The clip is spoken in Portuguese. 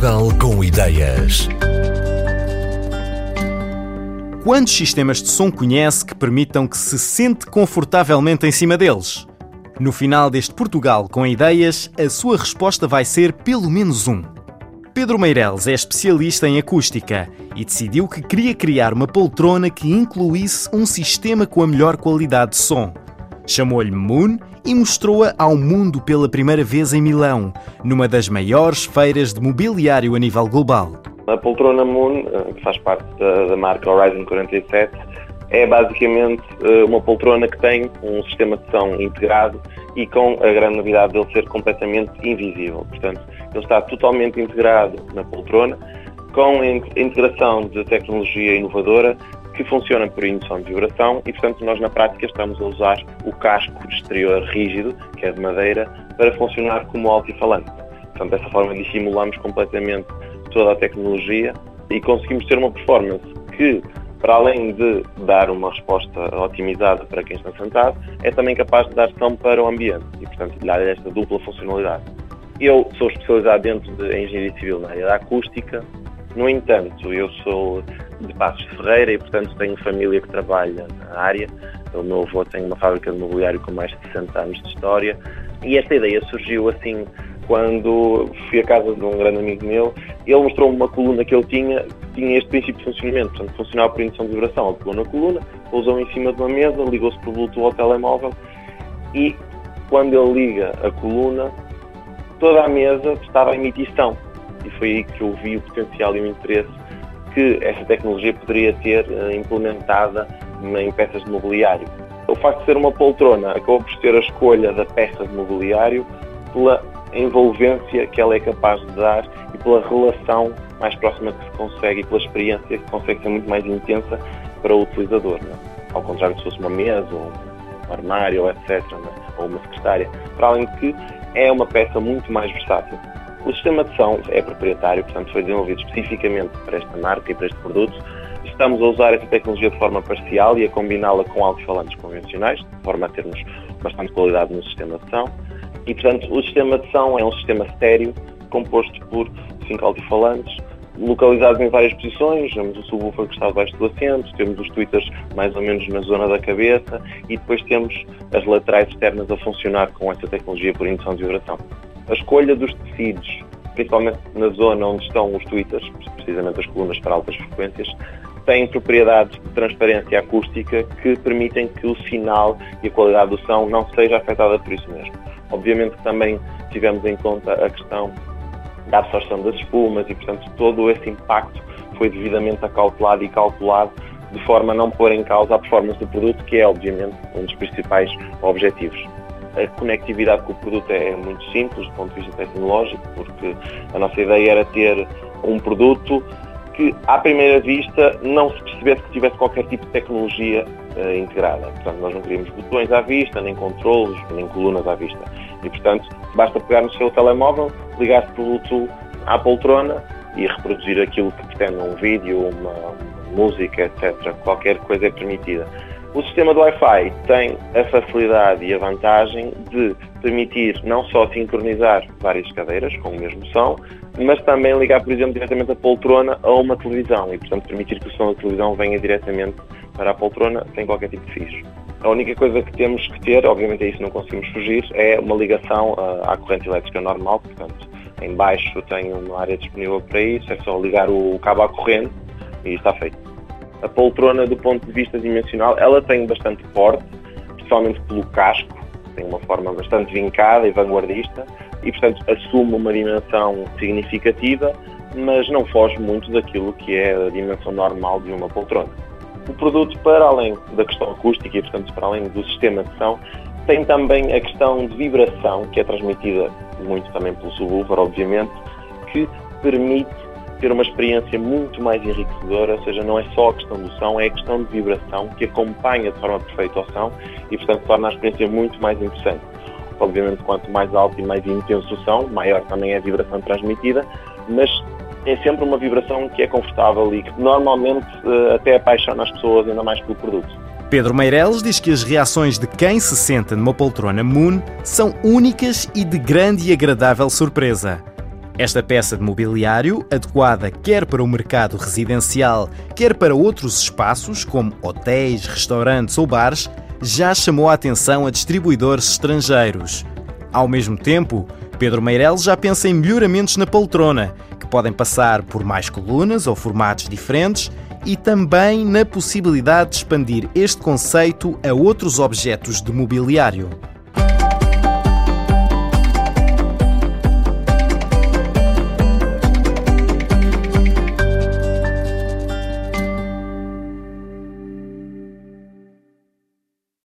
Portugal com ideias. Quantos sistemas de som conhece que permitam que se sente confortavelmente em cima deles? No final deste Portugal com ideias, a sua resposta vai ser pelo menos um. Pedro Meireles é especialista em acústica e decidiu que queria criar uma poltrona que incluísse um sistema com a melhor qualidade de som. Chamou-lhe Moon e mostrou-a ao mundo pela primeira vez em Milão, numa das maiores feiras de mobiliário a nível global. A poltrona Moon, eh, que faz parte da, marca Horizon 47, é basicamente eh, uma poltrona que tem um sistema de som integrado e com a grande novidade dele ser completamente invisível. Portanto, ele está totalmente integrado na poltrona, com a integração de tecnologia inovadora que funciona por indução de vibração e, portanto, nós na prática estamos a usar o casco exterior rígido, que é de madeira, para funcionar como altifalante. Portanto, dessa forma dissimulamos completamente toda a tecnologia e conseguimos ter uma performance que, para além de dar uma resposta otimizada para quem está sentado, é também capaz de dar som para o ambiente e, portanto, dar esta dupla funcionalidade. Eu sou especializado dentro de engenharia civil na área da acústica, no entanto, eu sou de Passos Ferreira e, portanto, tenho família que trabalha na área. O meu avô tem uma fábrica de mobiliário com mais de 60 anos de história e esta ideia surgiu assim quando fui à casa de um grande amigo meu. Ele mostrou-me uma coluna que ele tinha, que tinha este princípio de funcionamento, portanto, funcionava por indução de vibração. Ele pegou na coluna, pousou em cima de uma mesa, ligou-se por Bluetooth ao telemóvel e quando ele liga a coluna, toda a mesa estava em emitição e foi aí que eu vi o potencial e o interesse que esta tecnologia poderia ter uh, implementada em peças de mobiliário. O facto de ser uma poltrona acabou por ter a escolha da peça de mobiliário pela envolvência que ela é capaz de dar e pela relação mais próxima que se consegue e pela experiência que consegue ser muito mais intensa para o utilizador. Né? Ao contrário de se fosse uma mesa, ou um armário, etc., né? ou uma secretária. Para além de que é uma peça muito mais versátil. O sistema de som é proprietário, portanto foi desenvolvido especificamente para esta marca e para este produto. Estamos a usar essa tecnologia de forma parcial e a combiná-la com alto-falantes convencionais, de forma a termos bastante qualidade no sistema de som. E, portanto, o sistema de som é um sistema estéreo, composto por cinco altifalantes, localizados em várias posições. Temos o subwoofer que está debaixo do assento, temos os tweeters mais ou menos na zona da cabeça e depois temos as laterais externas a funcionar com essa tecnologia por indução de vibração. A escolha dos tecidos, principalmente na zona onde estão os tweeters, precisamente as colunas para altas frequências, têm propriedades de transparência acústica que permitem que o sinal e a qualidade do som não seja afetada por isso mesmo. Obviamente que também tivemos em conta a questão da absorção das espumas e, portanto, todo esse impacto foi devidamente acautelado e calculado de forma a não pôr em causa a performance do produto, que é, obviamente, um dos principais objetivos. A conectividade com o produto é muito simples do ponto de vista tecnológico, porque a nossa ideia era ter um produto que, à primeira vista, não se percebesse que tivesse qualquer tipo de tecnologia uh, integrada. Portanto, nós não queríamos botões à vista, nem controles, nem colunas à vista. E, portanto, basta pegar no seu telemóvel, ligar-se Bluetooth à poltrona e reproduzir aquilo que pretende, um vídeo, uma, uma música, etc. Qualquer coisa é permitida. O sistema do Wi-Fi tem a facilidade e a vantagem de permitir não só sincronizar várias cadeiras com o mesmo som, mas também ligar, por exemplo, diretamente a poltrona a uma televisão e, portanto, permitir que o som da televisão venha diretamente para a poltrona sem qualquer tipo de fios. A única coisa que temos que ter, obviamente é isso não conseguimos fugir, é uma ligação à corrente elétrica normal, portanto, em baixo tem uma área disponível para isso, é só ligar o cabo à corrente e está feito a poltrona do ponto de vista dimensional, ela tem bastante porte, principalmente pelo casco, tem uma forma bastante vincada e vanguardista e, portanto, assume uma dimensão significativa, mas não foge muito daquilo que é a dimensão normal de uma poltrona. O produto, para além da questão acústica e, portanto, para além do sistema de som, tem também a questão de vibração, que é transmitida muito também pelo subwoofer, obviamente, que permite ter uma experiência muito mais enriquecedora, ou seja, não é só a questão do som, é a questão de vibração que acompanha de forma perfeita o som e, portanto, torna a experiência muito mais interessante. Obviamente, quanto mais alto e mais intenso o som, maior também é a vibração transmitida, mas é sempre uma vibração que é confortável e que normalmente eh, até apaixona as pessoas ainda mais pelo produto. Pedro Meireles diz que as reações de quem se senta numa poltrona Moon são únicas e de grande e agradável surpresa. Esta peça de mobiliário, adequada quer para o mercado residencial, quer para outros espaços, como hotéis, restaurantes ou bares, já chamou a atenção a distribuidores estrangeiros. Ao mesmo tempo, Pedro Meireles já pensa em melhoramentos na poltrona, que podem passar por mais colunas ou formatos diferentes e também na possibilidade de expandir este conceito a outros objetos de mobiliário.